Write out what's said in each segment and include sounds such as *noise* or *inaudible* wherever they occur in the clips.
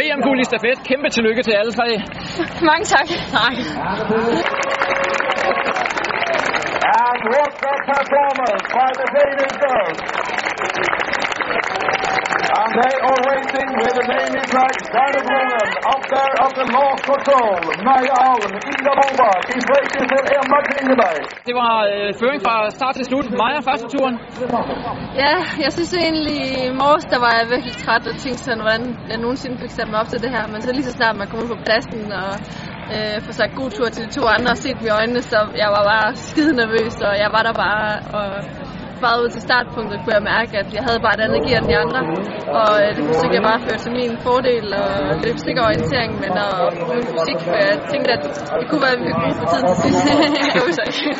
VM-guld i stafet. Kæmpe tillykke til alle tre. Mange tak. Tak. And what a performance by the Danish girls. They are racing with the Danish flag down the Roland. Up there at the last control. Maja Alm, Ida Bobak is racing for Emma Klingeberg. Det var øh, føring fra start til slut. Maja, første turen. Ja, jeg synes egentlig i morges, der var jeg virkelig træt og tænkte sådan, hvordan jeg nogensinde fik sat mig op til det her. Men så lige så snart man kom ud på pladsen og øh, få sagt god tur til de to andre og set dem i øjnene, så jeg var bare skide nervøs, og jeg var der bare og bare ud til startpunktet kunne jeg mærke, at jeg havde bare et andet gear end de andre. Og øh, det forsøgte jeg bare at føre til min fordel og løbe sikker orientering, men og min fysik, for jeg tænkte, at det kunne være, at vi fik tiden til sidst. *laughs* det var så ikke.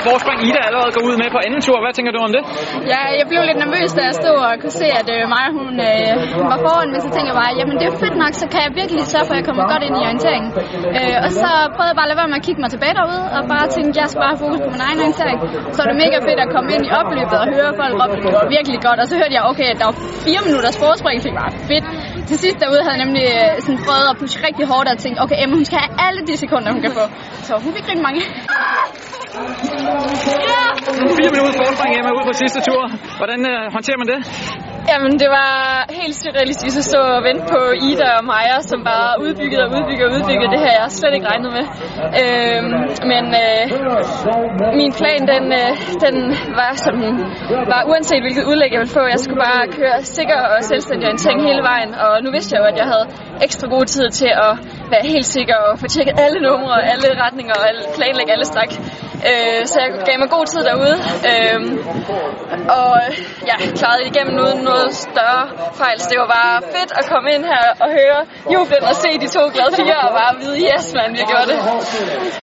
Kæmpe forspring. Ida allerede går ud med på anden tur. Hvad tænker du om det? Ja, jeg blev lidt nervøs, da jeg stod og kunne se, at øh, Maja hun, øh, var foran, men så tænkte jeg bare, jamen det er fedt nok, så kan jeg virkelig sørge for, at jeg kommer godt ind i orienteringen. Øh, og så prøvede jeg bare at lade være med at kigge mig tilbage derude, og bare tænkte, jeg skal bare have fokus på min egen orientering. Så var det mega fedt at komme ind i opløbet og høre folk råbe, det var virkelig godt. Og så hørte jeg, okay, at der var fire minutters forspring, det var fedt. Til sidst derude havde jeg nemlig øh, sådan prøvet at pushe rigtig hårdt og tænkte, okay, Emma, hun skal have alle de sekunder, hun kan få. Så hun fik rigtig mange. Fire minutter forspring hjemme ud på sidste tur. Hvordan øh, håndterer man det? Jamen, det var helt surrealistisk at stå og vente på Ida og Maja, som bare udbyggede og udbyggede og udbyggede. Det her jeg slet ikke regnet med. Øhm, men øh, min plan, den, øh, den var sådan, var uanset hvilket udlæg jeg ville få, jeg skulle bare køre sikker og selvstændig orientering hele vejen. Og nu vidste jeg jo, at jeg havde ekstra god tid til at være helt sikker og få tjekket alle numre, alle retninger og planlægge alle stræk. Øh, så jeg gav mig god tid derude, øh, og ja, klarede det igennem uden noget større fejl. Så det var bare fedt at komme ind her og høre jublen og se de to glade fire og bare vide, yes man, vi gjorde det.